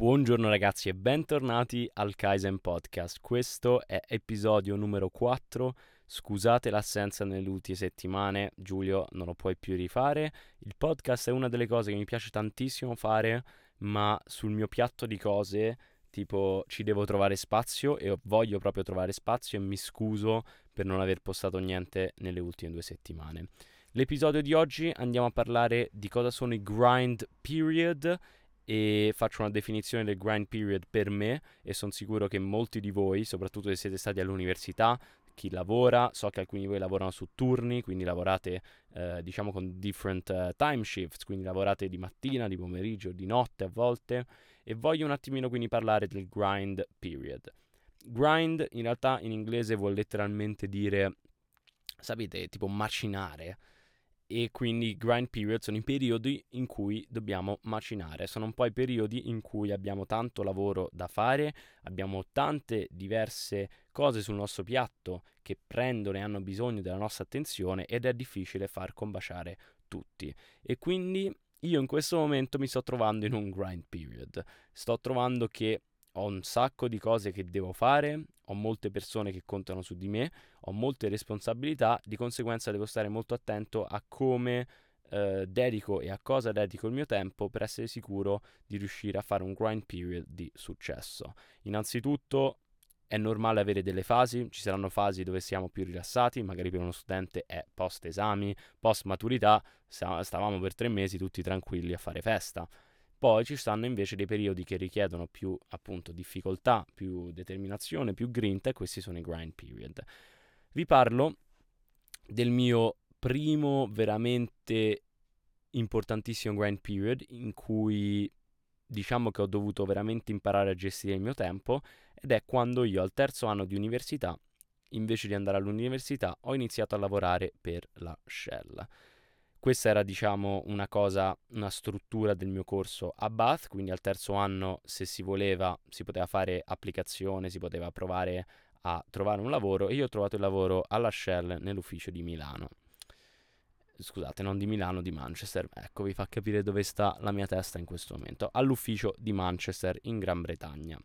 Buongiorno ragazzi e bentornati al Kaizen Podcast. Questo è episodio numero 4. Scusate l'assenza nelle ultime settimane, Giulio non lo puoi più rifare. Il podcast è una delle cose che mi piace tantissimo fare, ma sul mio piatto di cose, tipo, ci devo trovare spazio e voglio proprio trovare spazio e mi scuso per non aver postato niente nelle ultime due settimane. L'episodio di oggi andiamo a parlare di cosa sono i grind period e faccio una definizione del grind period per me e sono sicuro che molti di voi, soprattutto se siete stati all'università, chi lavora, so che alcuni di voi lavorano su turni, quindi lavorate eh, diciamo con different uh, time shifts, quindi lavorate di mattina, di pomeriggio, di notte a volte e voglio un attimino quindi parlare del grind period. Grind in realtà in inglese vuol letteralmente dire, sapete, tipo macinare e quindi grind period sono i periodi in cui dobbiamo macinare, sono un po' i periodi in cui abbiamo tanto lavoro da fare, abbiamo tante diverse cose sul nostro piatto che prendono e hanno bisogno della nostra attenzione ed è difficile far combaciare tutti. E quindi io in questo momento mi sto trovando in un grind period, sto trovando che ho un sacco di cose che devo fare, ho molte persone che contano su di me, ho molte responsabilità, di conseguenza devo stare molto attento a come eh, dedico e a cosa dedico il mio tempo per essere sicuro di riuscire a fare un grind period di successo. Innanzitutto è normale avere delle fasi, ci saranno fasi dove siamo più rilassati, magari per uno studente è post esami, post maturità, stavamo per tre mesi tutti tranquilli a fare festa poi ci stanno invece dei periodi che richiedono più appunto difficoltà, più determinazione, più grinta e questi sono i grind period. Vi parlo del mio primo veramente importantissimo grind period in cui diciamo che ho dovuto veramente imparare a gestire il mio tempo ed è quando io al terzo anno di università invece di andare all'università ho iniziato a lavorare per la Shell. Questa era, diciamo, una cosa, una struttura del mio corso a Bath, quindi al terzo anno, se si voleva, si poteva fare applicazione, si poteva provare a trovare un lavoro e io ho trovato il lavoro alla Shell nell'ufficio di Milano. Scusate, non di Milano, di Manchester. Ecco, vi fa capire dove sta la mia testa in questo momento. All'ufficio di Manchester in Gran Bretagna.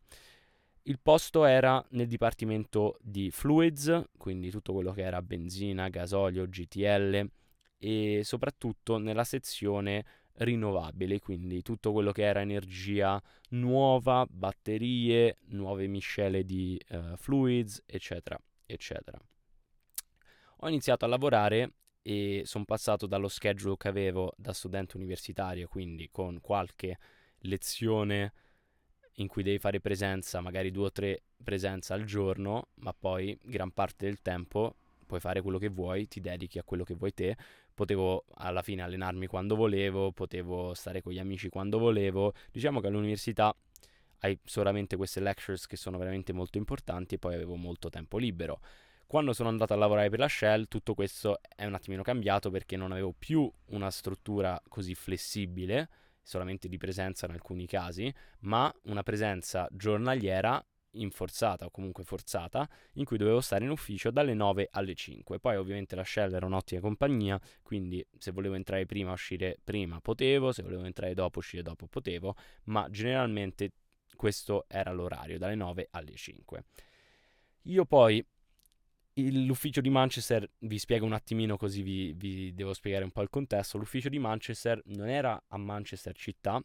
Il posto era nel dipartimento di fluids, quindi tutto quello che era benzina, gasolio, GTL e soprattutto nella sezione rinnovabili, quindi tutto quello che era energia nuova, batterie, nuove miscele di uh, fluids, eccetera, eccetera. Ho iniziato a lavorare e sono passato dallo schedule che avevo da studente universitario, quindi con qualche lezione in cui devi fare presenza, magari due o tre presenze al giorno, ma poi gran parte del tempo puoi fare quello che vuoi, ti dedichi a quello che vuoi te. Potevo alla fine allenarmi quando volevo, potevo stare con gli amici quando volevo. Diciamo che all'università hai solamente queste lectures che sono veramente molto importanti e poi avevo molto tempo libero. Quando sono andato a lavorare per la Shell tutto questo è un attimino cambiato perché non avevo più una struttura così flessibile, solamente di presenza in alcuni casi, ma una presenza giornaliera inforzata o comunque forzata in cui dovevo stare in ufficio dalle 9 alle 5. Poi ovviamente la Shell era un'ottima compagnia, quindi se volevo entrare prima uscire prima potevo, se volevo entrare dopo uscire dopo potevo, ma generalmente questo era l'orario dalle 9 alle 5. Io poi l'ufficio di Manchester, vi spiego un attimino così vi, vi devo spiegare un po' il contesto, l'ufficio di Manchester non era a Manchester città,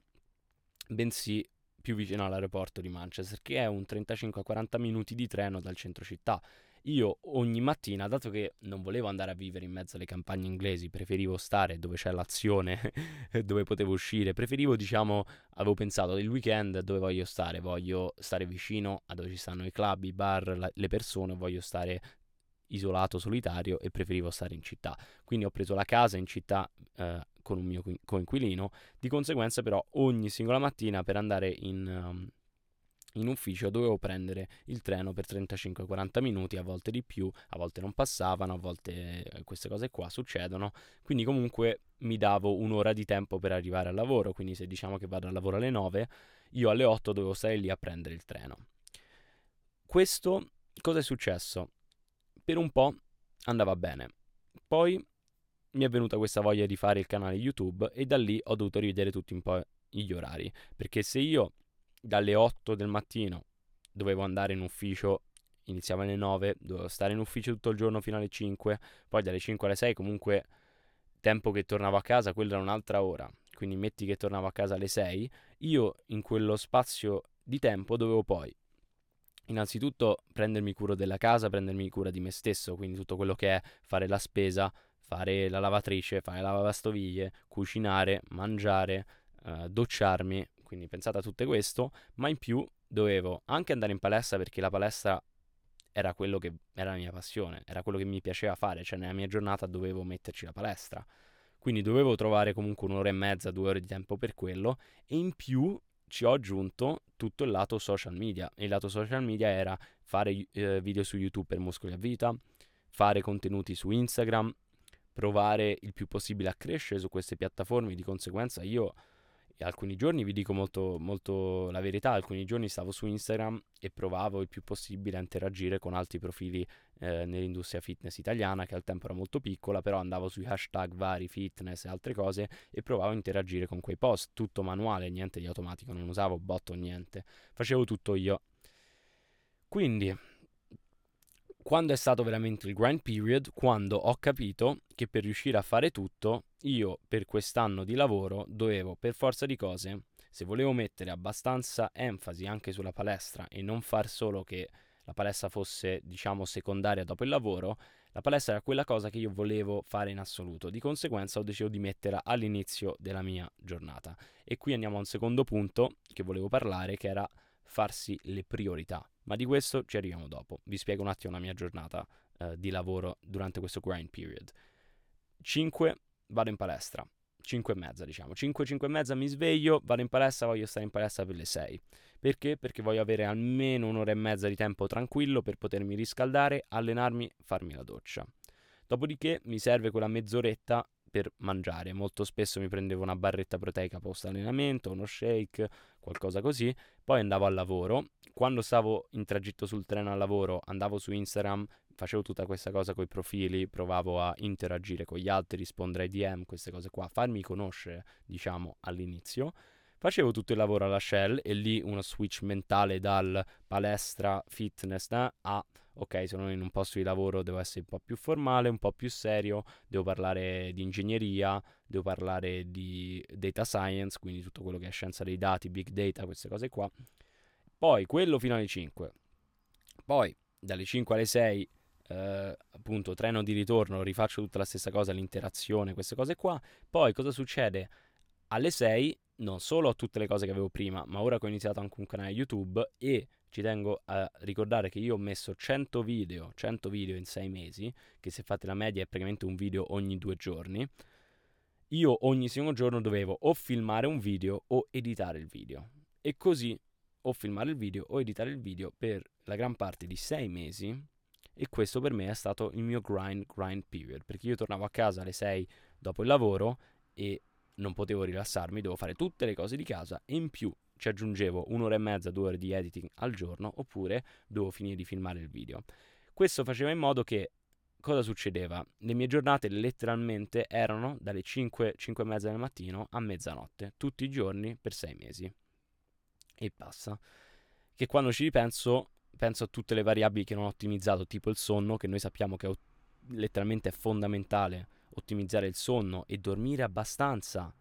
bensì più vicino all'aeroporto di Manchester, che è un 35-40 minuti di treno dal centro città. Io ogni mattina, dato che non volevo andare a vivere in mezzo alle campagne inglesi, preferivo stare dove c'è l'azione, dove potevo uscire, preferivo, diciamo, avevo pensato il weekend dove voglio stare, voglio stare vicino a dove ci stanno i club, i bar, la, le persone, voglio stare isolato, solitario e preferivo stare in città. Quindi ho preso la casa in città eh, con un mio coinquilino, di conseguenza però ogni singola mattina per andare in, um, in ufficio dovevo prendere il treno per 35-40 minuti, a volte di più, a volte non passavano, a volte eh, queste cose qua succedono, quindi comunque mi davo un'ora di tempo per arrivare al lavoro, quindi se diciamo che vado al lavoro alle 9, io alle 8 dovevo stare lì a prendere il treno. Questo cosa è successo? Per un po' andava bene. Poi mi è venuta questa voglia di fare il canale YouTube e da lì ho dovuto rivedere tutti un po' gli orari. Perché se io dalle 8 del mattino dovevo andare in ufficio, iniziava alle 9, dovevo stare in ufficio tutto il giorno fino alle 5, poi dalle 5 alle 6 comunque tempo che tornavo a casa, quella era un'altra ora, quindi metti che tornavo a casa alle 6, io in quello spazio di tempo dovevo poi innanzitutto prendermi cura della casa, prendermi cura di me stesso, quindi tutto quello che è fare la spesa, fare la lavatrice, fare la lavastoviglie, cucinare, mangiare, eh, docciarmi, quindi pensate a tutto questo, ma in più dovevo anche andare in palestra perché la palestra era quello che era la mia passione, era quello che mi piaceva fare, cioè nella mia giornata dovevo metterci la palestra. Quindi dovevo trovare comunque un'ora e mezza, due ore di tempo per quello e in più ci ho aggiunto tutto il lato social media. il lato social media era fare eh, video su YouTube per Muscoli a Vita, fare contenuti su Instagram, provare il più possibile a crescere su queste piattaforme. Di conseguenza io alcuni giorni vi dico molto, molto la verità, alcuni giorni stavo su Instagram e provavo il più possibile a interagire con altri profili eh, nell'industria fitness italiana che al tempo era molto piccola, però andavo sui hashtag vari fitness e altre cose e provavo a interagire con quei post, tutto manuale, niente di automatico, non usavo bot o niente, facevo tutto io. Quindi quando è stato veramente il grind period, quando ho capito che per riuscire a fare tutto, io per quest'anno di lavoro dovevo per forza di cose, se volevo mettere abbastanza enfasi anche sulla palestra e non far solo che la palestra fosse, diciamo, secondaria dopo il lavoro, la palestra era quella cosa che io volevo fare in assoluto. Di conseguenza ho deciso di metterla all'inizio della mia giornata. E qui andiamo a un secondo punto che volevo parlare, che era farsi le priorità. Ma di questo ci arriviamo dopo. Vi spiego un attimo la mia giornata eh, di lavoro durante questo grind period. 5 vado in palestra. 5 e mezza diciamo 5 5 e mezza mi sveglio vado in palestra voglio stare in palestra per le 6 perché? perché voglio avere almeno un'ora e mezza di tempo tranquillo per potermi riscaldare allenarmi farmi la doccia dopodiché mi serve quella mezz'oretta per mangiare. Molto spesso mi prendevo una barretta proteica post allenamento, uno shake, qualcosa così. Poi andavo al lavoro. Quando stavo in tragitto sul treno al lavoro, andavo su Instagram, facevo tutta questa cosa con i profili, provavo a interagire con gli altri, rispondere ai DM, queste cose qua, farmi conoscere, diciamo, all'inizio. Facevo tutto il lavoro alla Shell e lì uno switch mentale dal palestra fitness eh, a ok, sono in un posto di lavoro, devo essere un po' più formale, un po' più serio, devo parlare di ingegneria, devo parlare di data science, quindi tutto quello che è scienza dei dati, big data, queste cose qua. Poi quello fino alle 5. Poi dalle 5 alle 6 eh, appunto treno di ritorno, rifaccio tutta la stessa cosa, l'interazione, queste cose qua. Poi cosa succede? Alle 6 non solo ho tutte le cose che avevo prima, ma ora che ho iniziato anche un canale YouTube e ci tengo a ricordare che io ho messo 100 video, 100 video in 6 mesi, che se fate la media è praticamente un video ogni due giorni. Io ogni singolo giorno dovevo o filmare un video o editare il video. E così o filmare il video o editare il video per la gran parte di 6 mesi. E questo per me è stato il mio grind, grind period, perché io tornavo a casa alle 6 dopo il lavoro e non potevo rilassarmi, dovevo fare tutte le cose di casa e in più ci aggiungevo un'ora e mezza, due ore di editing al giorno oppure dovevo finire di filmare il video. Questo faceva in modo che cosa succedeva? Le mie giornate letteralmente erano dalle 5, 5 e mezza del mattino a mezzanotte, tutti i giorni per sei mesi. E passa. Che quando ci ripenso, penso a tutte le variabili che non ho ottimizzato, tipo il sonno, che noi sappiamo che letteralmente è fondamentale ottimizzare il sonno e dormire abbastanza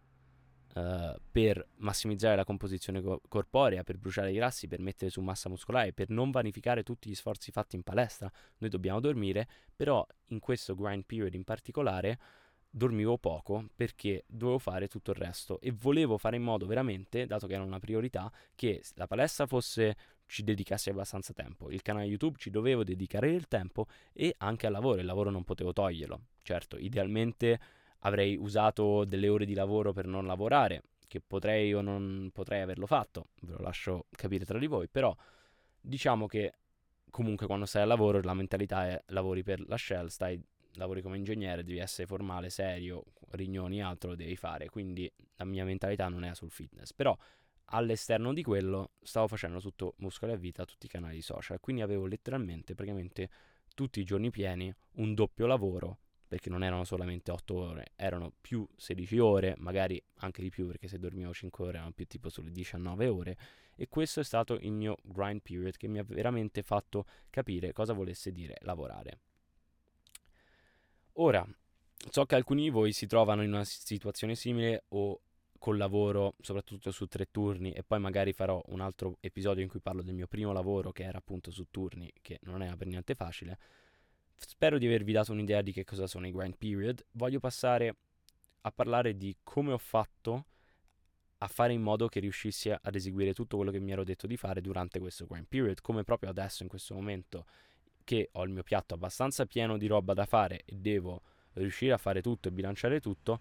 uh, per massimizzare la composizione co- corporea, per bruciare i grassi, per mettere su massa muscolare, per non vanificare tutti gli sforzi fatti in palestra. Noi dobbiamo dormire, però in questo grind period in particolare dormivo poco perché dovevo fare tutto il resto e volevo fare in modo veramente, dato che era una priorità, che la palestra fosse ci dedicassi abbastanza tempo. Il canale YouTube ci dovevo dedicare del tempo e anche al lavoro, il lavoro non potevo toglierlo. Certo, idealmente avrei usato delle ore di lavoro per non lavorare, che potrei o non potrei averlo fatto, ve lo lascio capire tra di voi, però diciamo che comunque quando stai al lavoro la mentalità è lavori per la Shell, stai, lavori come ingegnere, devi essere formale, serio, riunioni, altro devi fare, quindi la mia mentalità non è sul fitness, però all'esterno di quello stavo facendo tutto Muscoli a Vita, tutti i canali social, quindi avevo letteralmente, praticamente tutti i giorni pieni, un doppio lavoro perché non erano solamente 8 ore, erano più 16 ore, magari anche di più perché se dormivo 5 ore erano più tipo sulle 19 ore e questo è stato il mio grind period che mi ha veramente fatto capire cosa volesse dire lavorare. Ora, so che alcuni di voi si trovano in una situazione simile o col lavoro, soprattutto su tre turni, e poi magari farò un altro episodio in cui parlo del mio primo lavoro, che era appunto su turni, che non era per niente facile. Spero di avervi dato un'idea di che cosa sono i grind period. Voglio passare a parlare di come ho fatto a fare in modo che riuscissi ad eseguire tutto quello che mi ero detto di fare durante questo grind period, come proprio adesso in questo momento che ho il mio piatto abbastanza pieno di roba da fare e devo riuscire a fare tutto e bilanciare tutto,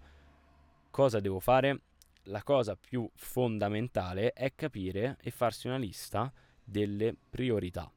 cosa devo fare? La cosa più fondamentale è capire e farsi una lista delle priorità.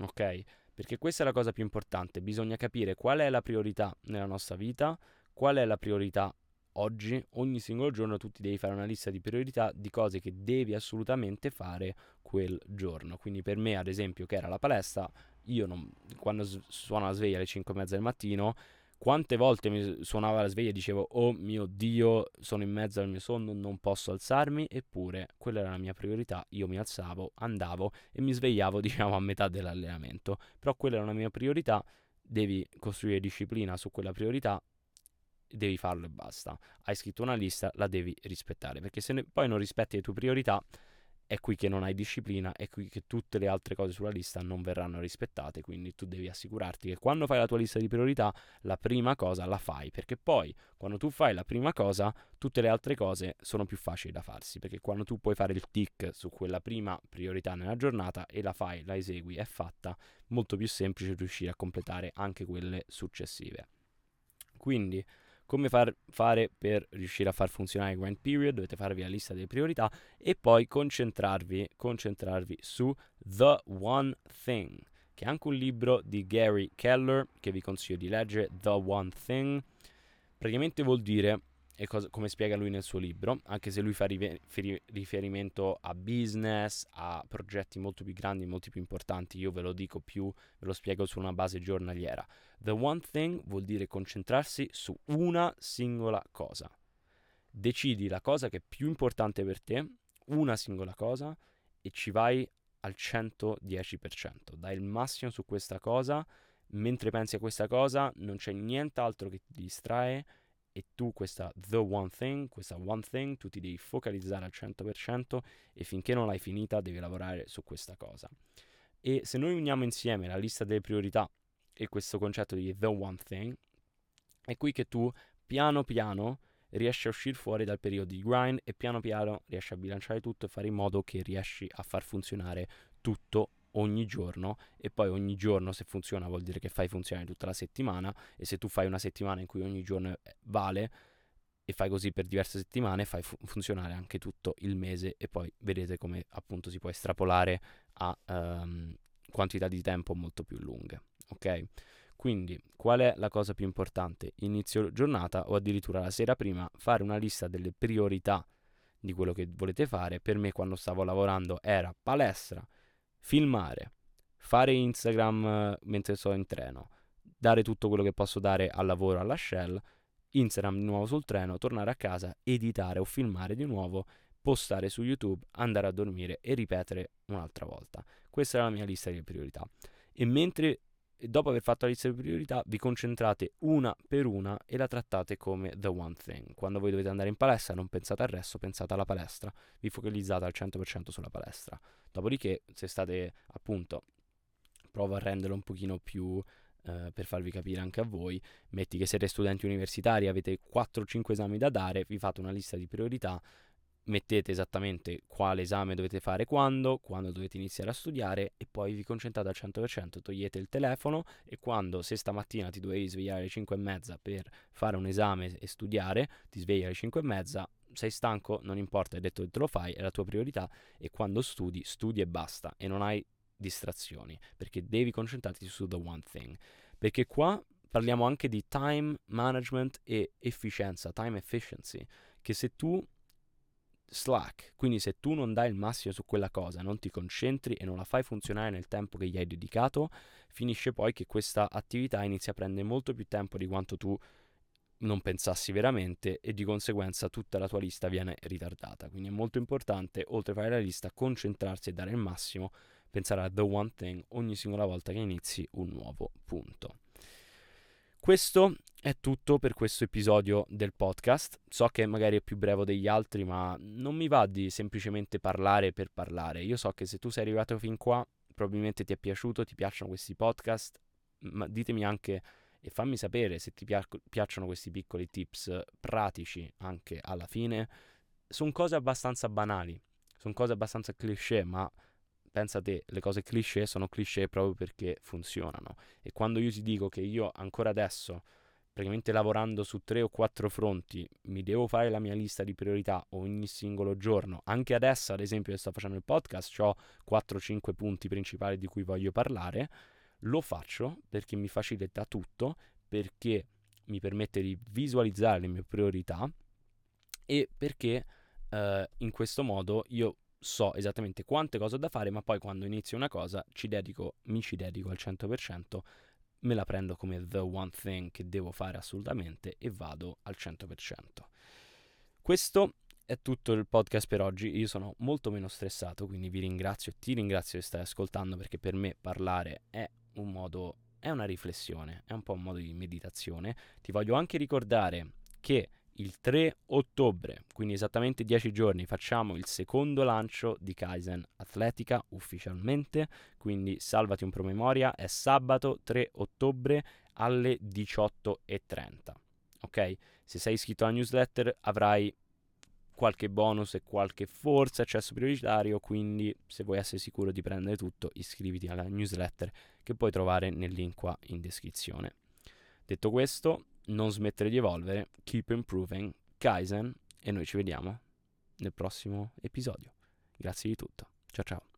Ok? Perché questa è la cosa più importante, bisogna capire qual è la priorità nella nostra vita, qual è la priorità oggi, ogni singolo giorno tu ti devi fare una lista di priorità di cose che devi assolutamente fare quel giorno. Quindi per me, ad esempio, che era la palestra, io non, quando suona la sveglia alle 5 e mezza del mattino, quante volte mi suonava la sveglia e dicevo oh mio dio sono in mezzo al mio sonno non posso alzarmi eppure quella era la mia priorità io mi alzavo andavo e mi svegliavo diciamo a metà dell'allenamento. Però quella era una mia priorità devi costruire disciplina su quella priorità devi farlo e basta. Hai scritto una lista la devi rispettare perché se ne, poi non rispetti le tue priorità è qui che non hai disciplina, è qui che tutte le altre cose sulla lista non verranno rispettate, quindi tu devi assicurarti che quando fai la tua lista di priorità la prima cosa la fai, perché poi quando tu fai la prima cosa tutte le altre cose sono più facili da farsi, perché quando tu puoi fare il tick su quella prima priorità nella giornata e la fai, la esegui, è fatta, molto più semplice riuscire a completare anche quelle successive. Quindi come far, fare per riuscire a far funzionare il grind period, dovete farvi la lista delle priorità e poi concentrarvi, concentrarvi su The One Thing, che è anche un libro di Gary Keller che vi consiglio di leggere, The One Thing. Praticamente vuol dire e cosa, come spiega lui nel suo libro, anche se lui fa riferimento a business, a progetti molto più grandi, molto più importanti, io ve lo dico più, ve lo spiego su una base giornaliera. The one thing vuol dire concentrarsi su una singola cosa. Decidi la cosa che è più importante per te, una singola cosa, e ci vai al 110%. Dai il massimo su questa cosa, mentre pensi a questa cosa non c'è nient'altro che ti distrae e tu questa the one thing, questa one thing, tu ti devi focalizzare al 100% e finché non l'hai finita devi lavorare su questa cosa. E se noi uniamo insieme la lista delle priorità e questo concetto di the one thing, è qui che tu piano piano riesci a uscire fuori dal periodo di grind e piano piano riesci a bilanciare tutto e fare in modo che riesci a far funzionare tutto ogni giorno e poi ogni giorno se funziona vuol dire che fai funzionare tutta la settimana e se tu fai una settimana in cui ogni giorno eh, vale e fai così per diverse settimane fai fu- funzionare anche tutto il mese e poi vedete come appunto si può estrapolare a um, quantità di tempo molto più lunghe ok? Quindi qual è la cosa più importante? Inizio giornata o addirittura la sera prima fare una lista delle priorità di quello che volete fare. Per me quando stavo lavorando era palestra filmare, fare Instagram eh, mentre sto in treno, dare tutto quello che posso dare al lavoro alla Shell, Instagram di nuovo sul treno, tornare a casa, editare o filmare di nuovo, postare su YouTube, andare a dormire e ripetere un'altra volta. Questa è la mia lista di priorità. E mentre dopo aver fatto la lista di priorità vi concentrate una per una e la trattate come the one thing. Quando voi dovete andare in palestra non pensate al resto, pensate alla palestra, vi focalizzate al 100% sulla palestra. Dopodiché se state appunto, provo a renderlo un pochino più eh, per farvi capire anche a voi, metti che siete studenti universitari, avete 4-5 esami da dare, vi fate una lista di priorità, mettete esattamente quale esame dovete fare quando, quando dovete iniziare a studiare e poi vi concentrate al 100%, togliete il telefono e quando se stamattina ti dovevi svegliare alle 5 e mezza per fare un esame e studiare, ti svegli alle 5 e mezza, sei stanco, non importa, hai detto che te lo fai, è la tua priorità e quando studi, studi e basta e non hai distrazioni perché devi concentrarti su the one thing. Perché qua parliamo anche di time management e efficienza, time efficiency, che se tu slack. Quindi se tu non dai il massimo su quella cosa, non ti concentri e non la fai funzionare nel tempo che gli hai dedicato, finisce poi che questa attività inizia a prendere molto più tempo di quanto tu non pensassi veramente e di conseguenza tutta la tua lista viene ritardata. Quindi è molto importante, oltre a fare la lista, concentrarsi e dare il massimo, pensare a the one thing ogni singola volta che inizi un nuovo punto. Questo è tutto per questo episodio del podcast. So che magari è più breve degli altri, ma non mi va di semplicemente parlare per parlare. Io so che se tu sei arrivato fin qua, probabilmente ti è piaciuto, ti piacciono questi podcast, ma ditemi anche e fammi sapere se ti pia- piacciono questi piccoli tips pratici anche alla fine. Sono cose abbastanza banali, sono cose abbastanza cliché, ma pensa te, le cose cliché sono cliché proprio perché funzionano. E quando io ti dico che io ancora adesso, praticamente lavorando su tre o quattro fronti, mi devo fare la mia lista di priorità ogni singolo giorno, anche adesso ad esempio che sto facendo il podcast, ho 4-5 punti principali di cui voglio parlare, lo faccio perché mi facilita tutto, perché mi permette di visualizzare le mie priorità e perché eh, in questo modo io so esattamente quante cose ho da fare, ma poi quando inizio una cosa ci dedico, mi ci dedico al 100%, me la prendo come the one thing che devo fare assolutamente e vado al 100%. Questo è tutto il podcast per oggi. Io sono molto meno stressato, quindi vi ringrazio ti ringrazio che stai ascoltando perché per me parlare è un modo, è una riflessione, è un po' un modo di meditazione. Ti voglio anche ricordare che il 3 ottobre, quindi esattamente 10 giorni, facciamo il secondo lancio di Kaizen Atletica ufficialmente, quindi salvati un promemoria, è sabato 3 ottobre alle 18.30. Ok? Se sei iscritto alla newsletter avrai qualche bonus e qualche forse accesso prioritario, quindi se vuoi essere sicuro di prendere tutto, iscriviti alla newsletter che puoi trovare nel link qua in descrizione. Detto questo, non smettere di evolvere, keep improving, Kaizen e noi ci vediamo nel prossimo episodio. Grazie di tutto. Ciao ciao.